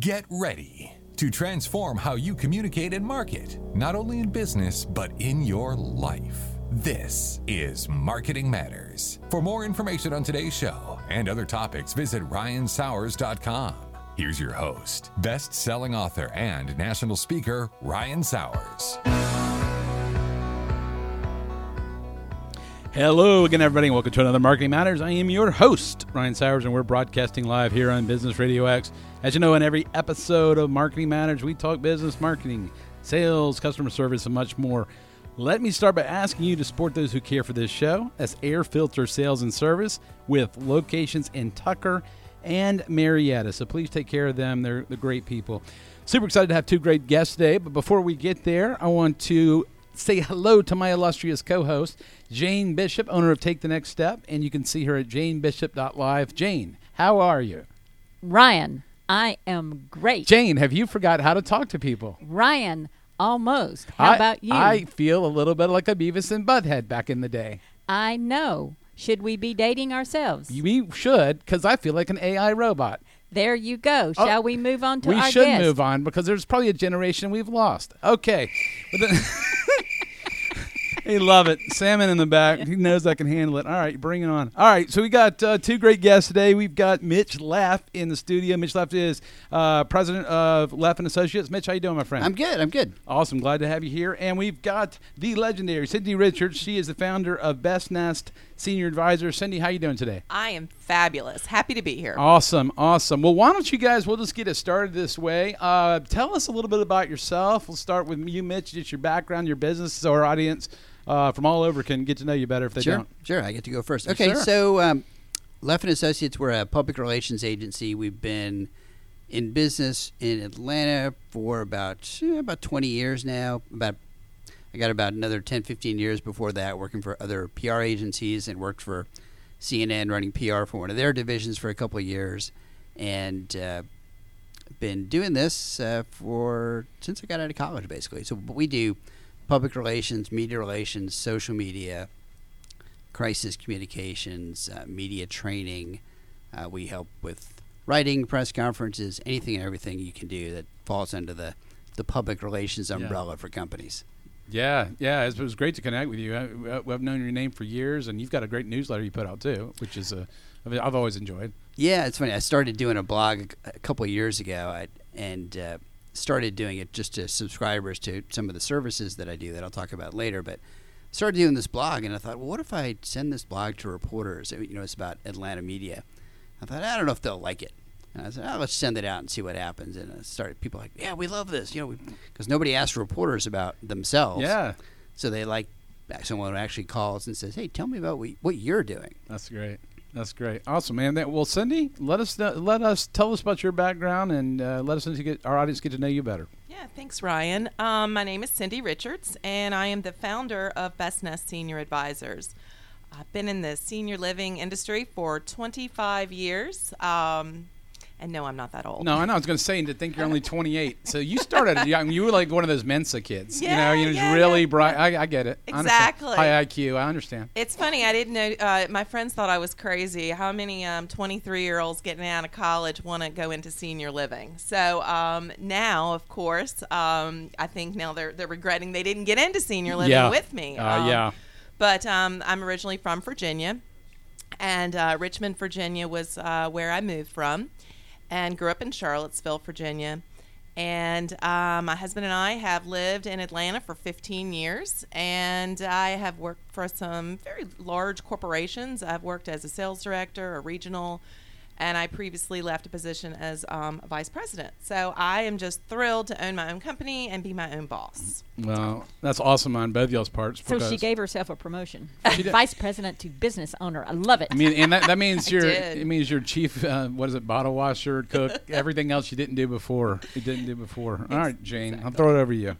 Get ready to transform how you communicate and market, not only in business, but in your life. This is Marketing Matters. For more information on today's show and other topics, visit ryansowers.com. Here's your host, best selling author and national speaker, Ryan Sowers. Hello again, everybody, and welcome to another Marketing Matters. I am your host, Ryan Sowers, and we're broadcasting live here on Business Radio X. As you know, in every episode of Marketing Matters, we talk business, marketing, sales, customer service, and much more. Let me start by asking you to support those who care for this show. That's Air Filter Sales and Service with locations in Tucker and Marietta. So please take care of them. They're, they're great people. Super excited to have two great guests today. But before we get there, I want to say hello to my illustrious co-host, Jane Bishop, owner of Take the Next Step, and you can see her at janebishop.live. Jane, how are you? Ryan, I am great. Jane, have you forgot how to talk to people? Ryan, almost. How I, about you? I feel a little bit like a Beavis and Butthead back in the day. I know. Should we be dating ourselves? We should, because I feel like an AI robot. there you go. Oh, Shall we move on to we our We should guest? move on because there's probably a generation we've lost. Okay. He love it. Salmon in the back. He knows I can handle it. All right, bring it on. All right, so we got uh, two great guests today. We've got Mitch Leff in the studio. Mitch Leff is uh, president of Leff and Associates. Mitch, how you doing, my friend? I'm good. I'm good. Awesome. Glad to have you here. And we've got the legendary Cindy Richards. She is the founder of Best Nest Senior Advisor. Cindy, how are you doing today? I am fabulous. Happy to be here. Awesome, awesome. Well, why don't you guys? We'll just get it started this way. Uh, tell us a little bit about yourself. We'll start with you, Mitch. Just your background, your business, so our audience uh, from all over can get to know you better if they sure, don't. sure. I get to go first. Okay, sir. so um, Leff and Associates, we're a public relations agency. We've been in business in Atlanta for about eh, about 20 years now. About I got about another 10, 15 years before that working for other PR agencies and worked for CNN running PR for one of their divisions for a couple of years, and uh, been doing this uh, for since I got out of college, basically. So what we do public relations, media relations, social media, crisis communications, uh, media training. Uh, we help with writing, press conferences, anything and everything you can do that falls under the, the public relations umbrella for companies. Yeah, yeah. It was great to connect with you. I, I've known your name for years, and you've got a great newsletter you put out too, which is a mean, I've always enjoyed. Yeah, it's funny. I started doing a blog a, couple years ago, and uh, started doing it just to subscribers to some of the services that I do that I'll talk about later. But started doing this blog, and I thought, well, what if I send this blog to reporters? You know, it's about Atlanta media. I thought, I don't know if they'll like it. And I said, oh, let's send it out and see what happens. And I started people like, yeah, we love this, you know, because nobody asks reporters about themselves. Yeah, So they like someone who actually calls and says, hey, tell me about what, what you're doing. that's great. That's great. Awesome, man. That, well, Cindy, let us know, let us tell us about your background and uh, let us get our audience get to know you better. Yeah, thanks, Ryan. Um, my name is Cindy Richards, and I am the founder of Best Nest Senior Advisors. I've been in the senior living industry for 25 years. Um, and no, I'm not that old. No, I know. I was going to say to think you're only 28. So you started young. You were like one of those Mensa kids. Yeah, you know, you yeah, really yeah, bright. I, I get it. Exactly. High IQ. I understand. It's funny. I didn't know. Uh, my friends thought I was crazy. How many um, 23 year olds getting out of college want to go into senior living? So um, now, of course, um, I think now they're they're regretting they didn't get into senior living Yeah. with me. Uh, Um, yeah. But um, I'm originally from Virginia, and uh, Richmond, Virginia was uh, where I moved from, and grew up in Charlottesville, Virginia. And uh, my husband and I have lived in Atlanta for 15 years, and I have worked for some very large corporations. I've worked as a sales director, a regional, and I previously left a position as um, vice president. So I am just thrilled to own my own company and be my own boss. Well, that's awesome on both y'all's parts. So she gave herself a promotion, vice president to business owner. I love it. I mean, and that, that means I you're. It means you're chief. Uh, what is it? Bottle washer, cook, everything else you didn't do before. You didn't do before. All right, Jane, I'll throw it over to you.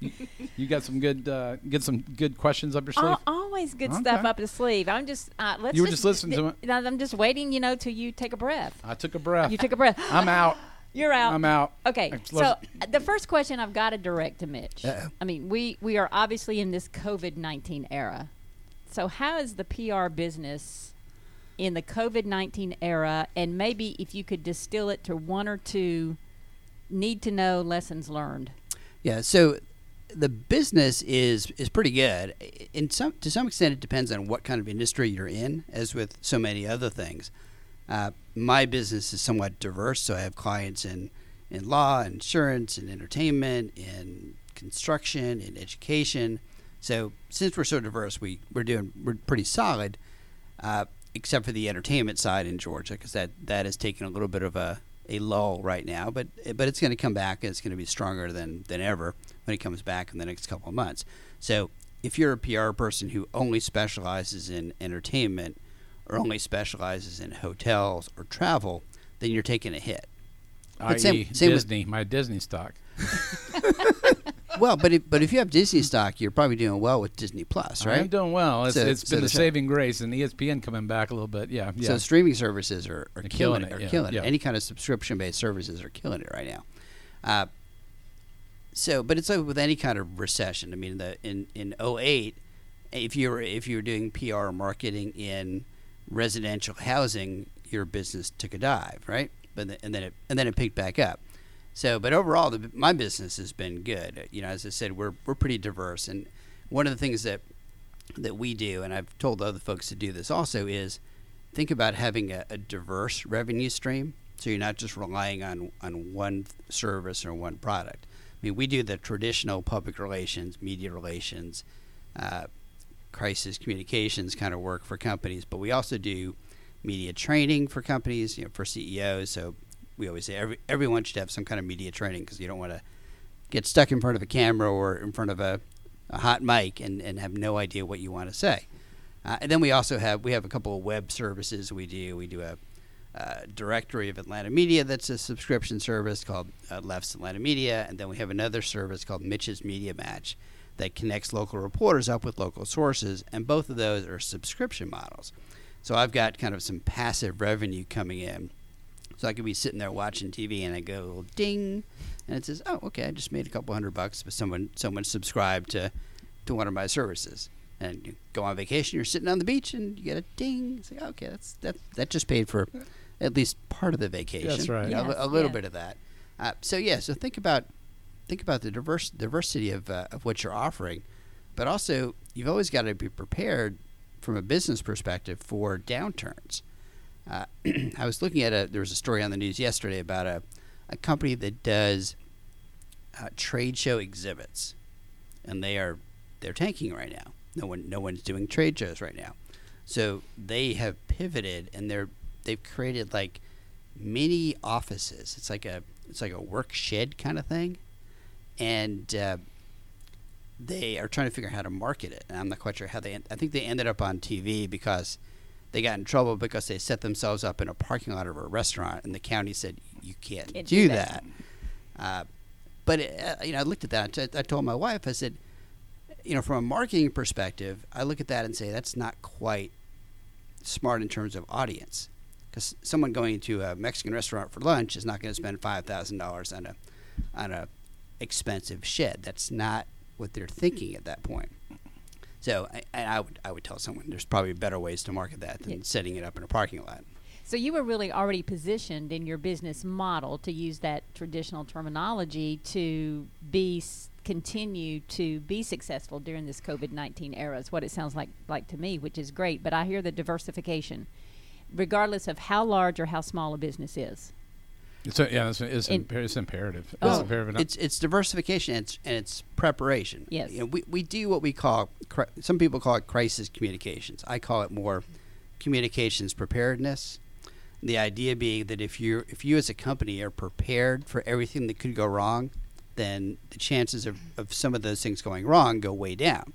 You, you got some good, uh, get some good questions up your sleeve. Al- always good stuff up the sleeve. I'm just uh, let's. You were just listening to it? I'm just waiting, you know, till you take a breath. I took a breath. You took a breath. I'm out. You're out. I'm out. Okay, so uh, the first question I've got to direct to Mitch. Uh-oh. I mean, we we are obviously in this COVID nineteen era. So how is the PR business in the COVID nineteen era, and maybe if you could distill it to one or two need to know lessons learned. Yeah. So the business is is pretty good. In some to some extent, it depends on what kind of industry you're in, as with so many other things. Uh, my business is somewhat diverse, so I have clients in in law, insurance, and entertainment, in construction, in education. So since we're so diverse, we we're doing we're pretty solid, uh, except for the entertainment side in Georgia, because that that is taking a little bit of a a lull right now, but but it's going to come back and it's going to be stronger than than ever when it comes back in the next couple of months. So if you're a PR person who only specializes in entertainment or only specializes in hotels or travel, then you're taking a hit. I.e. same- same with- Disney, my Disney stock. Well, but if, but if you have Disney stock, you're probably doing well with Disney Plus, right? I'm doing well. It's, So- it's so been the the- saving grace, and ESPN coming back a little bit. Yeah, yeah. So streaming services are, are killing, killing it. it, Are yeah, killing yeah. it. Any kind of subscription based services are killing it right now. Uh, so, but it's like with any kind of recession. I mean, the in in 08, if you were if you were doing PR marketing in residential housing, your business took a dive, right? But the, and then it and then it picked back up. So, but overall, the, my business has been good. You know, as I said, we're we're pretty diverse, and one of the things that that we do, and I've told other folks to do this also, is think about having a, a diverse revenue stream. So you're not just relying on on one service or one product. I mean, we do the traditional public relations, media relations, uh, crisis communications kind of work for companies, but we also do media training for companies, you know, for CEOs. So we always say every, everyone should have some kind of media training because you don't want to get stuck in front of a camera or in front of a, a hot mic and, and have no idea what you want to say. Uh, and then we also have we have a couple of web services we do. We do a uh, directory of Atlanta Media that's a subscription service called uh, Leff's Atlanta Media, and then we have another service called Mitch's Media Match that connects local reporters up with local sources, and both of those are subscription models. So I've got kind of some passive revenue coming in. So I could be sitting there watching TV and I go ding, and it says, "Oh, okay, I just made a couple hundred bucks, but someone someone subscribed to to one of my services." And you go on vacation, you're sitting on the beach, and you get a ding. It's like, okay, that's that that just paid for at least part of the vacation. That's right. You know, Yes, a, a little yeah. bit of that. Uh, so yeah, so think about think about the diverse diversity of uh, of what you're offering, but also you've always got to be prepared from a business perspective for downturns. Uh, I was looking at a there was a story on the news yesterday about a a company that does uh, trade show exhibits, and they are they're tanking right now. No one no one's doing trade shows right now, so they have pivoted and they're they've created like mini offices. It's like a it's like a work shed kind of thing, and uh, they are trying to figure out how to market it. And I'm not quite sure how they. I think they ended up on TV because they got in trouble because they set themselves up in a parking lot of a restaurant, and the county said you can't, Can't do do that. that. Uh, but uh, you know, I looked at that. I, I told my wife, I said, you know, from a marketing perspective, I look at that and say that's not quite smart in terms of audience. Because someone going to a Mexican restaurant for lunch is not going to spend five thousand dollars on a on a expensive shed. That's not what they're thinking at that point. So, I, and I would I would tell someone there's probably better ways to market that than Yeah. setting it up in a parking lot. So you were really already positioned in your business model to use that traditional terminology to be s- continue to be successful during this COVID nineteen era. Is what it sounds like like to me, which is great. But I hear the diversification, regardless of how large or how small a business is. It's a, yeah, it's, it's, In- imper- it's imperative. It's oh. imperative. It's it's diversification and it's, and it's preparation. Yes. You know, we, we do what we call cri- some people call it crisis communications. I call it more communications preparedness. The idea being that if you if you as a company are prepared for everything that could go wrong, then the chances of, of some of those things going wrong go way down.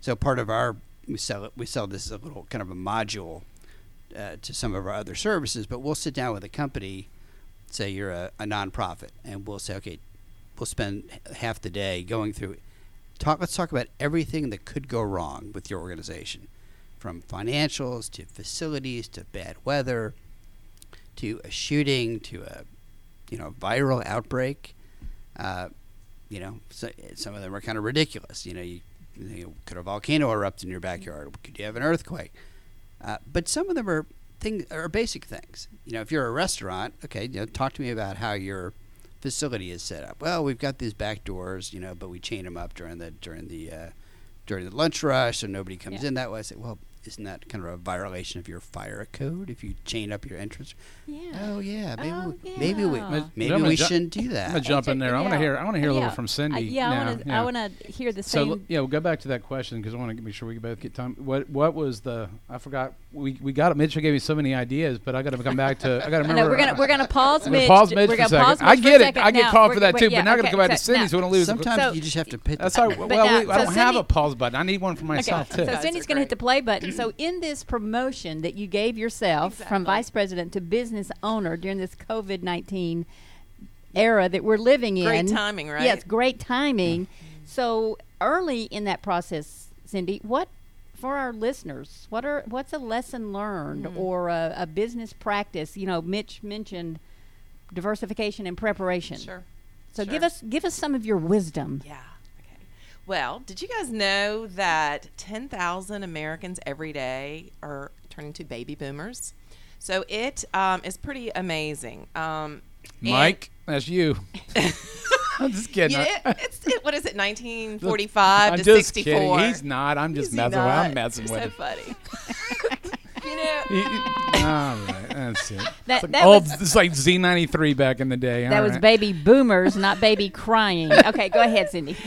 So part of our we sell it we sell this as a little kind of a module uh, to some of our other services, but we'll sit down with a company, say you're a, a nonprofit, and we'll say, okay, we'll spend half the day going through talk let's talk about everything that could go wrong with your organization from financials to facilities to bad weather to a shooting to a you know viral outbreak uh, you know so, some of them are kind of ridiculous you know you, you know, could a volcano erupt in your backyard could you have an earthquake uh, but some of them are things are basic things you know if you're a restaurant okay you know talk to me about how your facility is set up. Well, we've got these back doors, you know, but we chain them up during the during the uh, during the lunch rush, so nobody comes Yeah. in that way. I say, well, isn't that kind of a violation of your fire code if you chain up your entrance? Yeah. Oh yeah, maybe Oh, we, maybe we maybe I'm we ju- shouldn't do that. I'm gonna that. jump in there. I want to hear. I want to hear a little Yeah. from I- Cindy. yeah, now. I want to. Yeah. I want to hear the So same. l- yeah, we'll go back to that question because I want to make sure we both get time. What what was the? I forgot. We we got it. Mitchell gave me so many ideas, but I got to come back to. I got to remember. know we're gonna we're gonna pause I'm gonna Mitch. pause j- Mitch we're gonna pause second. I Mitch for a get it. I get called for that too. but now I got to okay, go back to so Cindy. So we don't lose. Sometimes you just have to pit. That's the all. right. Well, I don't have a pause button. I need one for myself okay. too. So Cindy's going to hit the play button. So in this promotion that you gave yourself from vice president to business owner during this COVID nineteen era that we're living in, Great timing, right? Yes, great timing. So early in that process, Cindy, what for our listeners? What are what's a lesson learned Mm-hmm. or a, a business practice? You know, Mitch mentioned diversification and preparation. Sure. So Sure. give us give us some of your wisdom. Yeah. Okay. Well, did you guys know that 10,000 Americans every day are turning to baby boomers? So it um, is pretty amazing. Um, and- Mike, that's you. I'm just kidding. Yeah, it, it's it, what is it? 1945 I'm to just 64. kidding. He's not. I'm just Is he messing with. not? I'm messing You're with so him. funny. you know, You- you- All right, that's it. That- it's like that old, was- it's like Z93 back in the day. That all was right. baby boomers, not baby crying. Okay, go ahead, Cindy.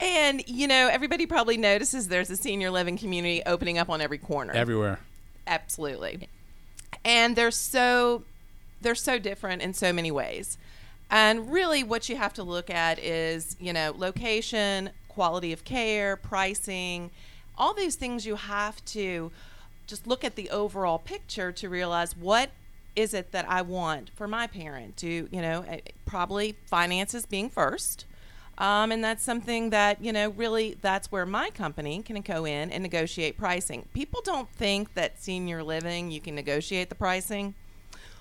and you know, everybody probably notices there's a senior living community opening up on every corner. everywhere. Absolutely. And they're so they're so different in so many ways. And really what you have to look at is, you know, location, quality of care, pricing, all these things you have to just look at the overall picture to realize what is it that I want for my parent to, you know, eh, probably finances being first. Um, and that's something that, you know, really that's where my company can go in and negotiate pricing. People don't think that senior living, you can negotiate the pricing.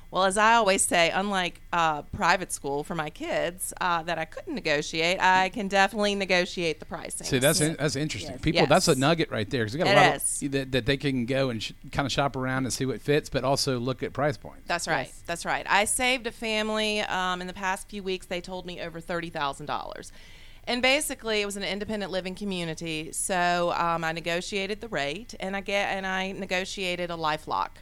Well, as I always say, unlike uh, private school for my kids uh, that I couldn't negotiate, I can definitely negotiate the pricing. See, that's in, that's interesting. Yes. People, that's a nugget right there because got a It lot of, that, that they can go and sh- kind of shop around and see what fits, but also look at price points. That's right. Yes. That's right. I saved a family um, in the past few weeks. They told me over thirty thousand dollars, and basically it was an independent living community. So um, I negotiated the rate, and I get and I negotiated a life lock.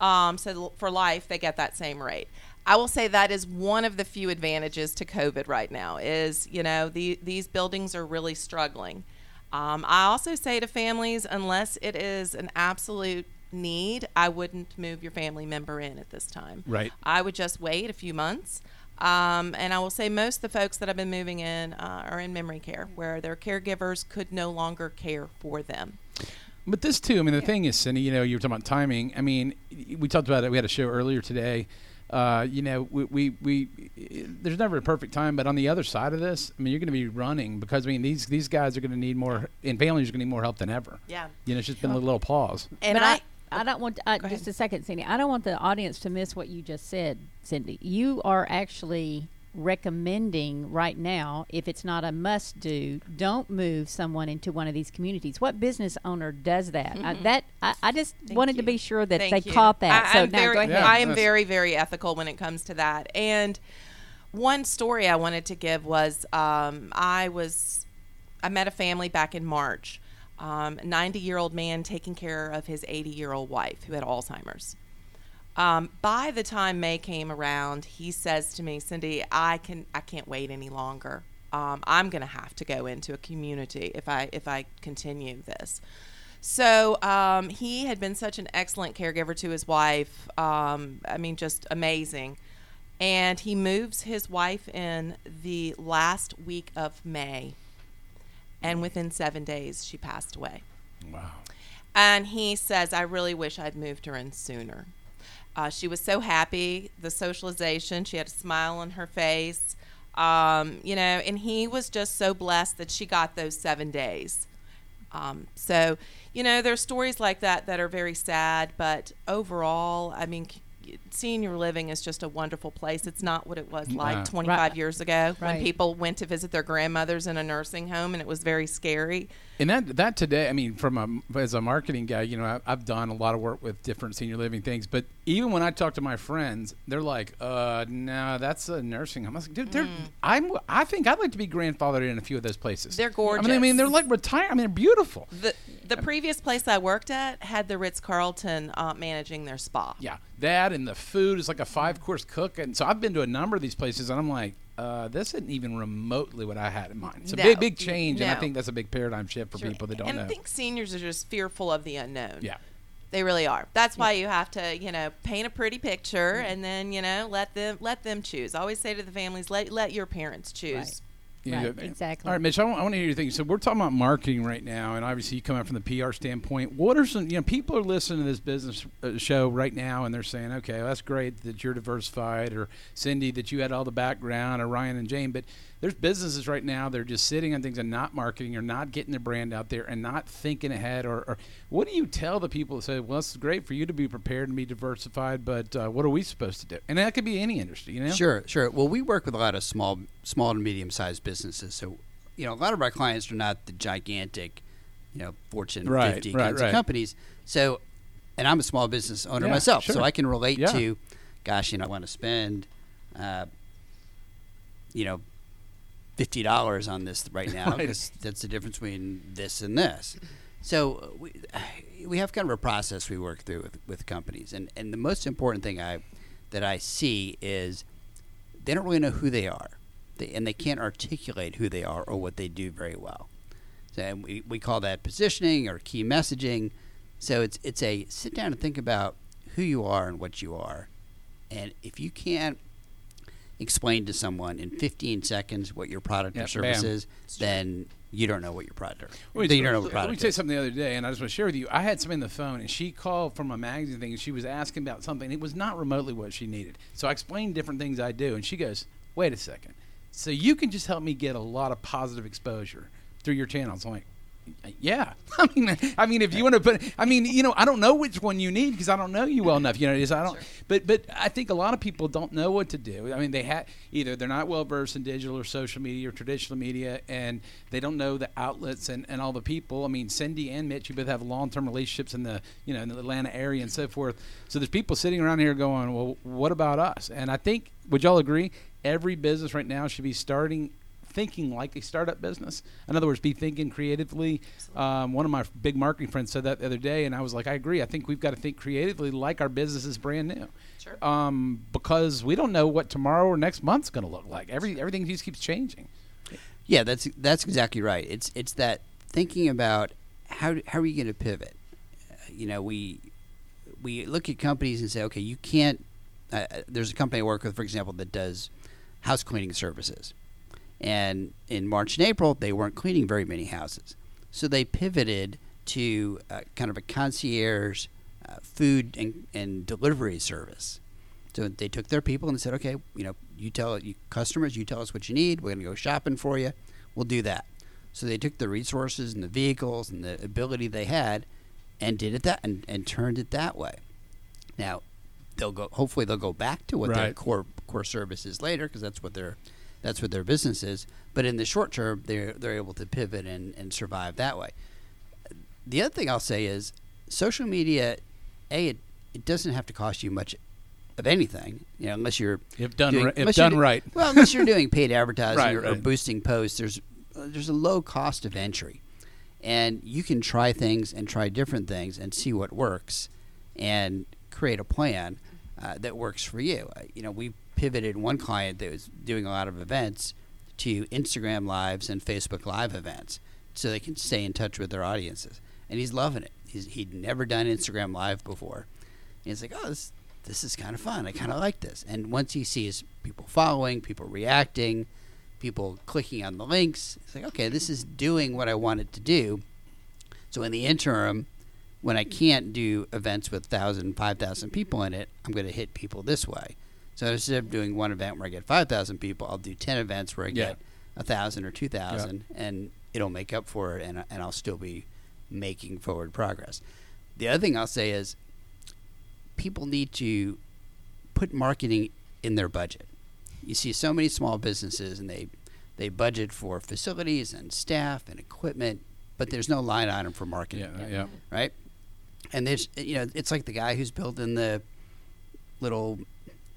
Um, so for life, they get that same rate. I will say that is one of the few advantages to COVID right now. Is you know the, these buildings are really struggling. Um, I also say to families, unless it is an absolute need, I wouldn't move your family member in at this time. Right. I would just wait a few months. Um, and I will say most of the folks that I've been moving in uh, are in memory care, where their caregivers could no longer care for them. But this too, I mean, the thing is, Cindy, you know, you were talking about timing. I mean, we talked about it. We had a show earlier today. Uh, you know, we, we, we there's never a perfect time, but on the other side of this, I mean, you're going to be running because I mean, these these guys are going to need more, and families are going to need more help than ever. Yeah. You know, it's just been a little pause. And but I, I, I don't want uh, Go just ahead. a second, Cindy. I don't want the audience to miss what you just said, Cindy. You are actually recommending right now, if it's not a must do, don't move someone into one of these communities. What business owner does that? I, that I, I just Mm-hmm. Thank wanted to be sure that Thank they you. caught that. I, so I'm now very, go ahead. Yeah. I am very, very ethical when it comes to that. And one story I wanted to give was um, I was I met a family back in March. Um, 90 year old man taking care of his 80 year old wife who had Alzheimer's. Um, by the time May came around, he says to me, Cindy, I can I can't wait any longer. Um, I'm going to have to go into a community if I if I continue this. So um, he had been such an excellent caregiver to his wife. Um, I mean, just amazing. And he moves his wife in the last week of May, and within seven days, she passed away. Wow. And he says, I really wish I'd moved her in sooner. Uh, she was so happy, the socialization. She had a smile on her face. Um, you know, and he was just so blessed that she got those seven days. Um, so, you know, there are stories like that that are very sad, but overall, I mean, senior living is just a wonderful place. It's not what it was Nah. like 25 Right. years ago when people went to visit their grandmothers in a nursing home and it was very scary. And that that today, I mean, from a as a marketing guy, you know, I, I've done a lot of work with different senior living things. But even when I talk to my friends, they're like, "Uh, no, that's a nursing home." I was like, "Dude, they're, I'm, I think I'd like to be grandfathered in a few of those places. They're I mean, I mean, they're like retired. I mean, they're beautiful. The the previous place I worked at had the Ritz Carlton uh, managing their spa. Yeah, that and the food is like a five course cook, and so I've been to a number of these places, and I'm like, uh, this isn't even remotely what I had in mind. It's a No. big, big change, and I think that's a big paradigm shift for people that don't and know. I think seniors are just fearful of the unknown. yeah. They really are. That's why you have to, you know, paint a pretty picture and then, you know, let them let them choose. I always say to the families, let let your parents choose. Right. Yeah, Right, yeah. exactly. All right, Mitch, I want, I want to hear your thing. So we're talking about marketing right now, and obviously you come out from the PR standpoint. What are some, you know, people are listening to this business uh, show right now, and they're saying, okay, well, that's great that you're diversified, or Cindy, that you had all the background, or Ryan and Jane, but there's businesses right now they're just sitting on things and not marketing or not getting their brand out there and not thinking ahead. Or, or what do you tell the people that say, well, it's great for you to be prepared and be diversified, but uh, what are we supposed to do? And that could be any industry, you know? Sure, sure. Well, we work with a lot of small, small and medium-sized businesses. So, you know, a lot of our clients are not the gigantic, you know, Fortune Right, 50 right, kinds right. of companies. So, and I'm a small business owner Yeah, myself, sure. so I can relate Yeah. to, gosh, you know, I want to spend, uh, you know, fifty dollars on this right now Right. because that's the difference between this and this. So we we have kind of a process we work through with, with companies, and and the most important thing I that I see is they don't really know who they are, they, and they can't articulate who they are or what they do very well. So and we, we call that positioning or key messaging. So it's it's a sit down and think about who you are and what you are, and if you can't explain to someone in 15 seconds what your product Yeah, or service bam. is, then you don't know what your product. Or, Wait, then you don't know what let me product say something the other day, and I just want to share with you. I had somebody on the phone, and she called from a magazine thing, and she was asking about something. It was not remotely what she needed. So I explained different things I do, and she goes, "Wait a second. So you can just help me get a lot of positive exposure through your channels?" I'm like. Yeah, I mean, I mean, if you want to put, I mean, you know, I don't know which one you need because I don't know you well enough. You know, it is I don't, but but I think a lot of people don't know what to do. I mean, they have either they're not well versed in digital or social media or traditional media, and they don't know the outlets and, and all the people. I mean, Cindy and Mitch, you both have long term relationships in the you know in the Atlanta area and so forth. So there's people sitting around here going, well, what about us? And I think would y'all agree? Every business right now should be starting thinking like a startup business. In other words, be thinking creatively. Um, one of my big marketing friends said that the other day, and I was like, I agree. I think we've got to think creatively like our business is brand new. Sure. Um, because we don't know what tomorrow or next month's going to look like. Every everything just keeps changing. Yeah, that's that's exactly right. It's it's that thinking about how how are you going to pivot. Uh, you know, we we look at companies and say, okay, you can't. Uh, uh, there's a company I work with, for example, that does house cleaning services, and in March and April they weren't cleaning very many houses, so they pivoted to uh, kind of a concierge uh, food and, and delivery service. So they took their people and said, okay, you know, you tell you customers, you tell us what you need. We're going to go shopping for you. We'll do that. So they took the resources and the vehicles and the ability they had, and did it that and, and turned it that way. Now, they'll go. Hopefully, they'll go back to what their core core service is later because that's what their that's what their business is. But in the short term, they're they're able to pivot and, and survive that way. The other thing I'll say is social media. A it, it doesn't have to cost you much of anything, you know, unless you're If done doing- ri- if done do- right. Well, unless you're doing paid advertising Right, or, or boosting posts, there's uh, there's a low cost of entry, and you can try things and try different things and see what works, and create a plan uh, that works for you. Uh, you know, we pivoted one client that was doing a lot of events to Instagram lives and Facebook live events, so they can stay in touch with their audiences, and he's loving it. He's, he'd never done Instagram live before. And he's like, oh, this this is kind of fun. I kind of like this. And once he sees people following, people reacting, people clicking on the links, it's like, okay, this is doing what I want it to do. So in the interim, when I can't do events with 1,000, 5,000 people in it, I'm going to hit people this way. So instead of doing one event where I get 5,000 people, I'll do 10 events where I Yeah. get a 1,000 or 2,000, and it'll make up for it, and, and I'll still be making forward progress. The other thing I'll say is people need to put marketing in their budget. You see so many small businesses and they they budget for facilities and staff and equipment, but there's no line item for marketing Yeah, yeah. right? And there's, you know, it's like the guy who's building the little,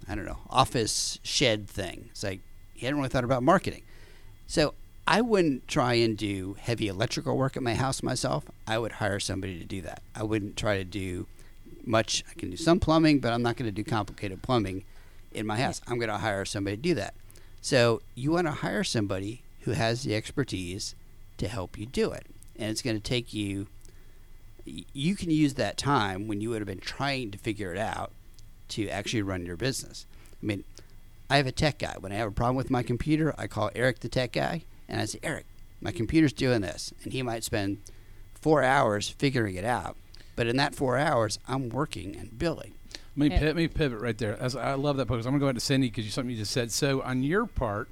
I don't know, office shed thing. It's like he hadn't really thought about marketing. So I wouldn't try and do heavy electrical work at my house myself. I would hire somebody to do that. I wouldn't try to do much. I can do some plumbing, but I'm not going to do complicated plumbing in my house. I'm going to hire somebody to do that. So you want to hire somebody who has the expertise to help you do it. And it's going to take you you can use that time when you would have been trying to figure it out to actually run your business. I mean, I have a tech guy. When I have a problem with my computer, I call Eric the tech guy and I say, Eric, my computer's doing this. And he might spend four hours figuring it out. But in that four hours, I'm working and billing. Let me, Yeah. pivot, let me pivot right there. As I love that because I'm going to go back to Cindy because you something you just said. So on your part,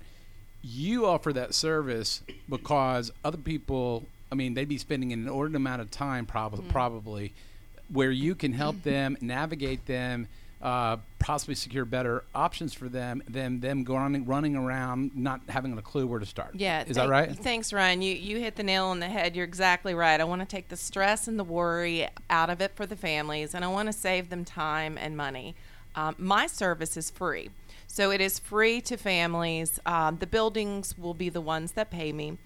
you offer that service because other people, I mean, they'd be spending an inordinate amount of time, prob- mm-hmm. probably, where you can help mm-hmm. them navigate them, uh, possibly secure better options for them than them going running around not having a clue where to start. Yeah, is that right? Thanks, Ryan. You you hit the nail on the head. You're exactly right. I want to take the stress and the worry out of it for the families, and I want to save them time and money. Um, my service is free, so it is free to families. Um, the buildings will be the ones that pay me.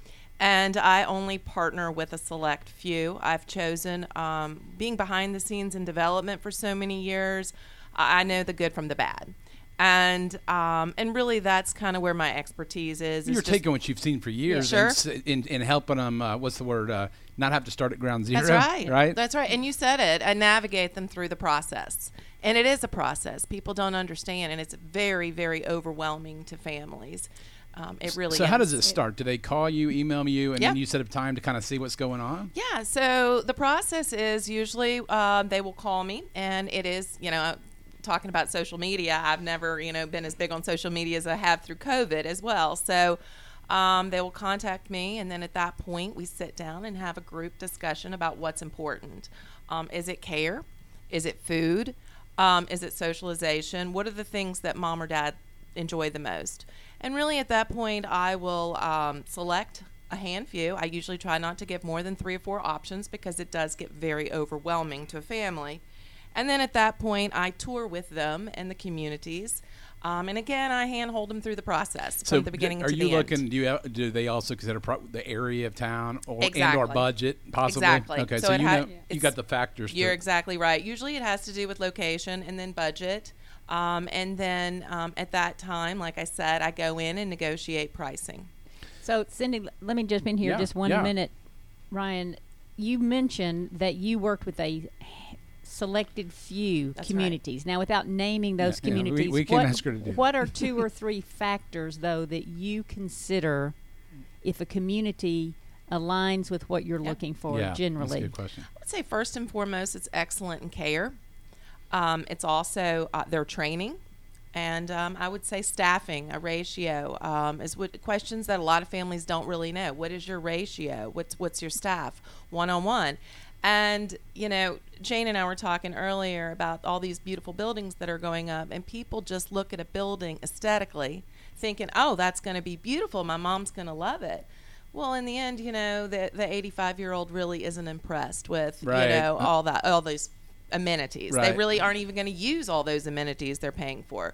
And I only partner with a select few. I've chosen um, being behind the scenes in development for so many years. I I know the good from the bad, and um, and really that's kind of where my expertise is. is You're just- taking what you've seen for years sure. and, s- in, in helping them. Uh, what's the word? Uh, not have to start at ground zero. That's right. Right. That's right. And you said it. And navigate them through the process. And it is a process. People don't understand, and it's very, very overwhelming to families. Um, it really. so how is. does it start? Do they call you, email you, and Yeah. then you set up time to kind of see what's going on? Yeah. So the process is usually um, they will call me, and it is you know talking about social media. I've never you know been as big on social media as I have through COVID as well. So. Um, they will contact me, and then at that point, we sit down and have a group discussion about what's important. Um, is it care? Is it food? Um, is it socialization? What are the things that mom or dad enjoy the most? And really, at that point, I will um, select a hand few. I usually try not to give more than three or four options because it does get very overwhelming to a family. And then at that point, I tour with them in the communities. Um, and again, I handhold them through the process So from the beginning are to you the looking? end. Do you do they also consider pro- the area of town or and or budget possibly? Exactly. Okay, So so, you ha- know you got the factors. You're it. exactly right. Usually it has to do with location and then budget. Um, and then um, at that time, like I said, I go in and negotiate pricing. So, Cindy, let me jump in here Yeah, just one yeah. minute. Ryan, you mentioned that you worked with a selected few That's right. communities. Now, without naming those Yeah, yeah, we- communities, we can what, ask her to do what are two or three factors, though, that you consider if a community aligns with what you're Yeah. looking for yeah, That's a generally? good question. I would say first and foremost, it's excellent in care. Um, it's also uh, their training, and um, I would say staffing, a ratio, um, is what questions that a lot of families don't really know. What is your ratio? What's what's your staff one on one? And you know, Jane and I were talking earlier about all these beautiful buildings that are going up, and people just look at a building aesthetically, thinking, "Oh, that's going to be beautiful. My mom's going to love it." Well, in the end, you know, the the 85 year old really isn't impressed with Right. you know all that all those amenities. They really aren't even going to use all those amenities they're paying for.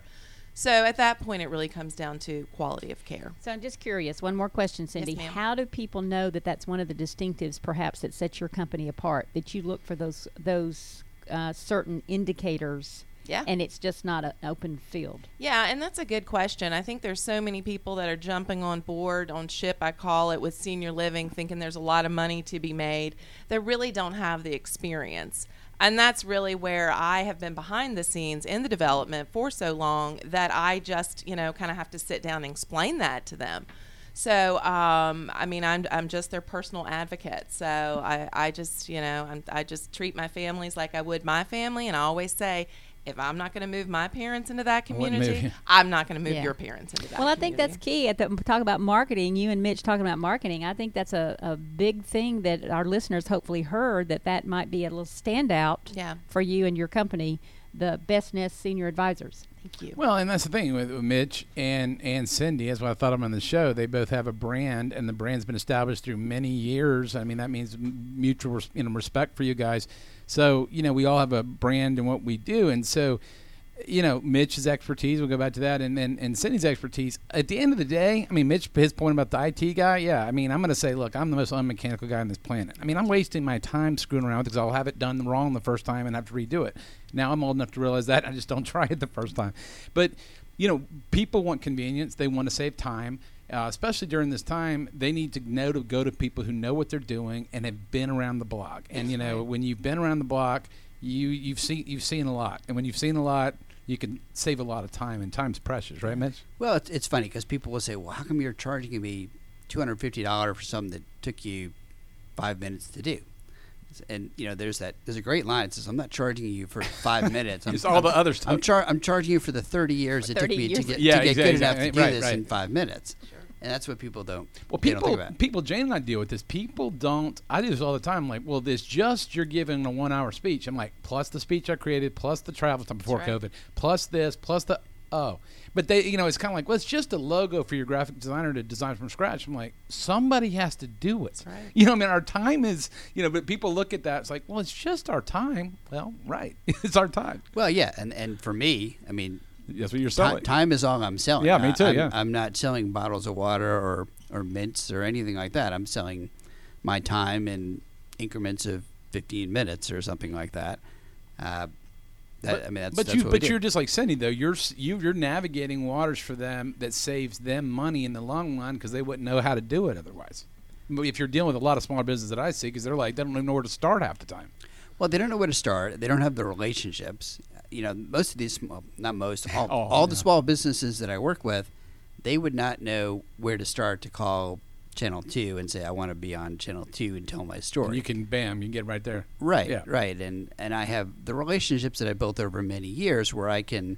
So at that point, it really comes down to quality of care. So I'm just curious. One more question, Cindy. ma'am. How do people know that that's one of the distinctives, perhaps, that sets your company apart? That you look for those those uh, certain indicators, Yeah. and it's just not an open field. Yeah, and that's a good question. I think there's so many people that are jumping on board on ship, I call it, with senior living, thinking there's a lot of money to be made that really don't have the experience. And that's really where I have been behind the scenes in the development for so long that I just, you know, kind of have to sit down and explain that to them. So, um, I mean, I'm, I'm just their personal advocate. So I, I just, you know, I'm, I just treat my families like I would my family. And I always say, if I'm not going to move my parents into that I wouldn't move community. I'm not going to move Yeah. your parents into that Well, I think that's key. At the talk about marketing, you and Mitch talking about marketing. I think that's a, a big thing that our listeners hopefully heard that that might be a little standout Yeah. for you and your company. the Best Nest Senior Advisors. Thank you. Well, and that's the thing with, with Mitch and and Cindy. That's why I thought I'm on the show. They both have a brand, and the brand's been established through many years. I mean, that means mutual res- you know, respect for you guys. So you know, we all have a brand in what we do, and so you know, Mitch's expertise. We'll go back to that, and and, and Cindy's expertise. At the end of the day, I mean, Mitch, his point about the IT guy. Yeah, I mean, I'm going to say, look, I'm the most unmechanical guy on this planet. I mean, I'm wasting my time screwing around because I'll have it done wrong the first time and have to redo it. Now I'm old enough to realize that I just don't try it the first time. But you know, people want convenience. They want to save time. Uh, especially during this time, they need to know to go to people who know what they're doing and have been around the block. And you know, when you've been around the block, you you've seen you've seen a lot. And when you've seen a lot, you can save a lot of time. And time's precious, right, Mitch? Well, it's, it's funny because people will say, "Well, how come you're charging me two hundred fifty dollars for something that took you five minutes to do?" And you know, there's that. There's a great line. It says, "I'm not charging you for five minutes. I'm, It's all the I'm- other stuff. I'm, char- I'm charging you for the thirty years it took 30 me to get, Yeah, to get exactly, good enough to exactly. do Right, this right. in five minutes." And that's what people don't. Well, they don't people, think about. people, Jane and I deal with this. People don't. I do this all the time. Like, well, this just you're giving a one-hour speech. I'm like, plus the speech I created, plus the travel time before right. COVID, plus this, plus the oh. But they, you know, it's kind of like, well, it's just a logo for your graphic designer to design from scratch. I'm like, somebody has to do it. right. You know, I mean, our time is, you know, but people look at that. It's like, well, it's just our time. Well, right, it's our time. well, yeah, and and for me, I mean, That's what you're selling. time is all I'm selling. Yeah, me too, I'm, yeah. I'm not selling bottles of water or or mints or anything like that. I'm selling my time in increments of 15 minutes or something like that. Uh, that I mean, that's, but that's you, but you're just like Cindy though. You're you, you're navigating waters for them that saves them money in the long run because they wouldn't know how to do it otherwise. If you're dealing with a lot of smaller businesses that I see, because they're like they don't even know where to start half the time. Well, they don't know where to start. They don't have the relationships. You know, most of these, well, not most, all, Oh, all the small businesses that I work with, they would not know where to start to call Channel 2 and say, I want to be on Channel 2 and tell my story. And you can bam, you can get right there. Right, Yeah. right, and and I have the relationships that I built over many years where I can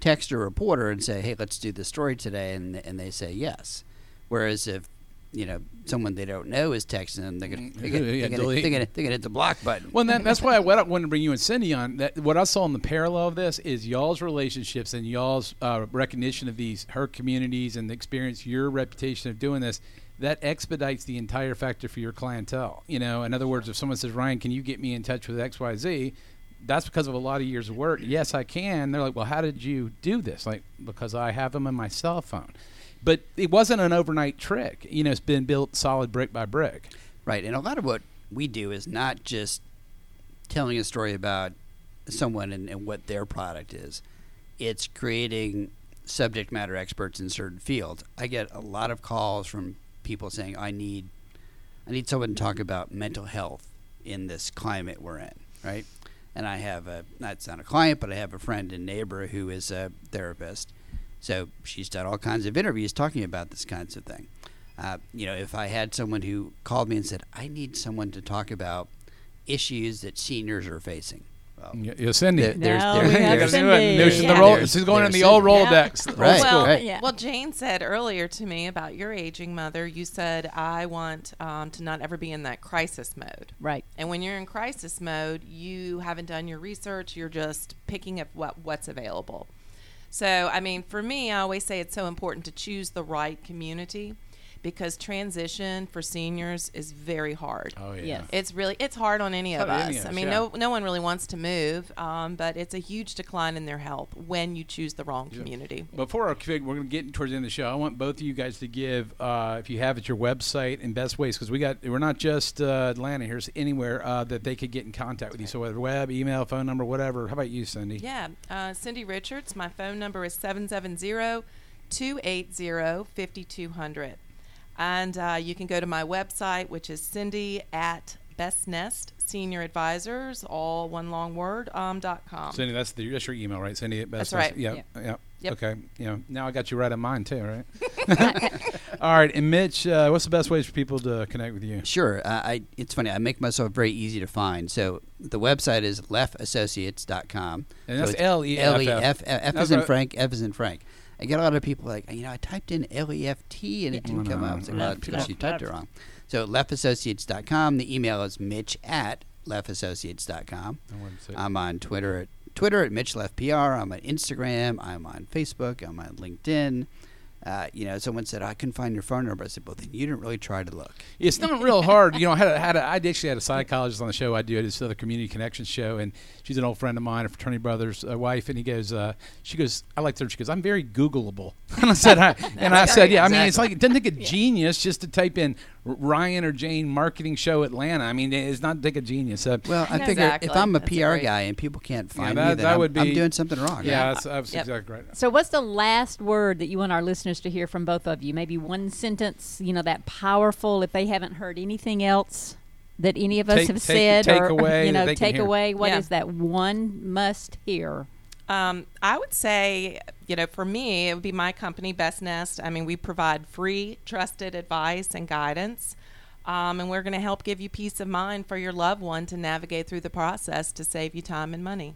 text a reporter and say, "Hey, let's do the story today," and and they say yes. Whereas if you know someone they don't know is texting them, they're gonna they're gonna, Yeah, they're gonna, they're gonna, they're gonna hit the block button. Well, that, that's why I wanted to bring you and Cindy on. That what I saw in the parallel of this is y'all's relationships and y'all's uh, recognition of these her communities and the experience, your reputation of doing this. That expedites the entire factor for your clientele. You know, in other words, if someone says, "Ryan, can you get me in touch with X, Y, Z?" That's because of a lot of years of work. Yes, I can. They're like, "Well, how did you do this?" Like, because I have them in my cell phone. But it wasn't an overnight trick. You know, it's been built solid brick by brick. Right, and a lot of what we do is not just telling a story about someone and, and what their product is. It's creating subject matter experts in certain fields. I get a lot of calls from people saying, "I need, I need someone to talk about mental health in this climate we're in." Right, and I have a that's not a client, but I have a friend and neighbor who is a therapist. So she's done all kinds of interviews talking about this kinds of thing. Uh, you know, if I had someone who called me and said, "I need someone to talk about issues that seniors are facing," well, Yeah, yeah, Cindy. There- there's- No, there- we there's- Cindy. No, she's, in the Yeah. roll, There's- she's going in there's the old Cindy. Rolodex. old Right, well, right. Yeah. well, Jane said earlier to me about your aging mother. You said I want um, to not ever be in that crisis mode. Right. And when you're in crisis mode, you haven't done your research. You're just picking up what what's available. So, I mean, for me, I always say it's so important to choose the right community because transition for seniors is very hard. Oh yeah. Yes. It's really it's hard on any of us. any of I mean, yeah. no no one really wants to move, um, but it's a huge decline in their health when you choose the wrong community. Before our config, we're going to get towards the end of the show. I want both of you guys to give, uh, if you have it, your website and best ways, because we got we're not just uh, Atlanta. Here's anywhere uh, that they could get in contact with you. So whether web, email, phone number, whatever. How about you, Cindy? Yeah, uh, Cindy Richards. My phone number is 770-280-5200. And uh, you can go to my website, which is Cindy at Best Nest Senior Advisors, all one long word, um, dot com. Cindy, that's the that's your email, right? Cindy at best. That's right. Yeah. Yep. Yeah. Yep. Okay. Yeah. Now I got you right on mine too, right? All right. And Mitch, uh, what's the best ways for people to connect with you? Sure. Uh, I it's funny. I make myself very easy to find. So the website is leffassociates.com. And so that's it's L-E-F-F. L-E-F- F is in. Frank, F is in Frank. I get a lot of people like, you know, I typed in L-E-F-T and it didn't come up. It's like, well, because you typed it wrong. So leffassociates.com. The email is mitch at leffassociates.com. I wanted to say- I'm on Twitter at Twitter at Mitch Leff PR. I'm on Instagram. I'm on Facebook. I'm on LinkedIn. Uh, you know, someone said I couldn't find your phone number. I said, well, then you didn't really try to look. It's not real hard. You know, I had a, had a, I actually had a psychologist on the show. I do it. It's the Community Connections show, and she's an old friend of mine, a fraternity brother's uh, wife. And he goes, uh, she goes, I like her. She goes, I'm very Googleable. and I said, I, and I said, yeah. I mean, it's like it doesn't take a genius just to type in Ryan or Jane marketing show Atlanta. I mean, it's not take a genius. So, Well, I figure Exactly. if I'm a That's PR great. guy and people can't find that- me, then that I'm, would I'm be- doing something wrong. yeah, that's, that's Yep. exactly right. So, what's the last word that you want our listeners to hear from both of you? Maybe one sentence, you know, that powerful, if they haven't heard anything else that any of us Take- have take- said, take or, away you know, take away. What is Yeah. that one must hear? Um, I would say, you know, for me, it would be my company, Best Nest. I mean, we provide free, trusted advice and guidance. Um, and we're going to help give you peace of mind for your loved one to navigate through the process to save you time and money.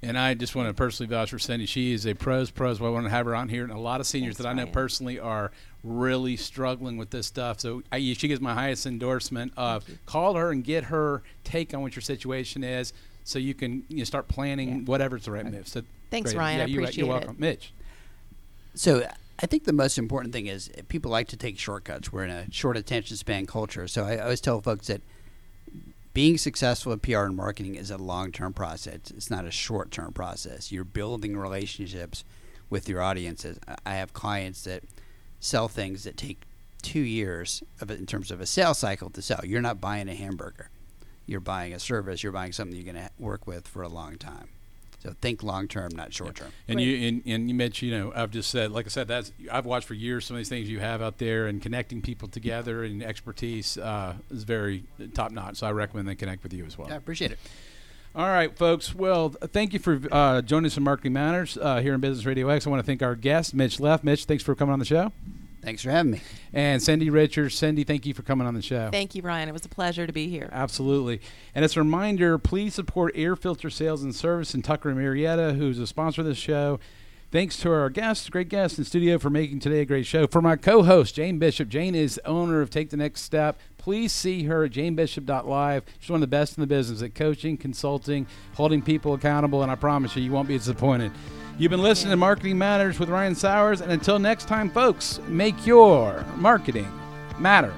And I just want to personally vouch for Cindy. She is a pros pros. I want to have her on here, and a lot of seniors Thanks, that I know Ryan. personally are really struggling with this stuff. So I, she gives my highest endorsement of call her and get her take on what your situation is, so you can you know, start planning whatever's the right move. So Thanks, great. Ryan. Yeah, I you're, appreciate you're it. welcome, Mitch. So I think the most important thing is uh, people like to take shortcuts. We're in a short attention span culture. So I, I always tell folks that being successful at PR and marketing is a long term process. It's not a short term process. You're building relationships with your audiences. I- I have clients that sell things that take two years of in terms of a sales cycle to sell. You're not buying a hamburger. You're buying a service. You're buying something you're going to work with for a long time. So think long term, not short term. And you and, and you Mitch, you know, I've just said, like I said, that's I've watched for years some of these things you have out there, and connecting people together and expertise uh, is very top notch. So I recommend they connect with you as well. I appreciate it. All right, folks. Well, thank you for uh, joining us in Marketing Matters uh, here in Business Radio X. I want to thank our guest, Mitch Leff. Mitch, thanks for coming on the show. Thanks for having me. And Cindy Richards. Cindy, thank you for coming on the show. Thank you, Ryan. It was a pleasure to be here. Absolutely. And as a reminder, please support Air Filter Sales and Service and Tucker and Marietta, who's a sponsor of this show. Thanks to our guests, great guests in studio for making today a great show. For my co-host, Jane Bishop. Jane is owner of Take the Next Step. Please see her at janebishop.live. She's one of the best in the business at coaching, consulting, holding people accountable, and I promise you, you won't be disappointed. You've been listening to Marketing Matters with Ryan Sowers, and until next time, folks, make your marketing matter.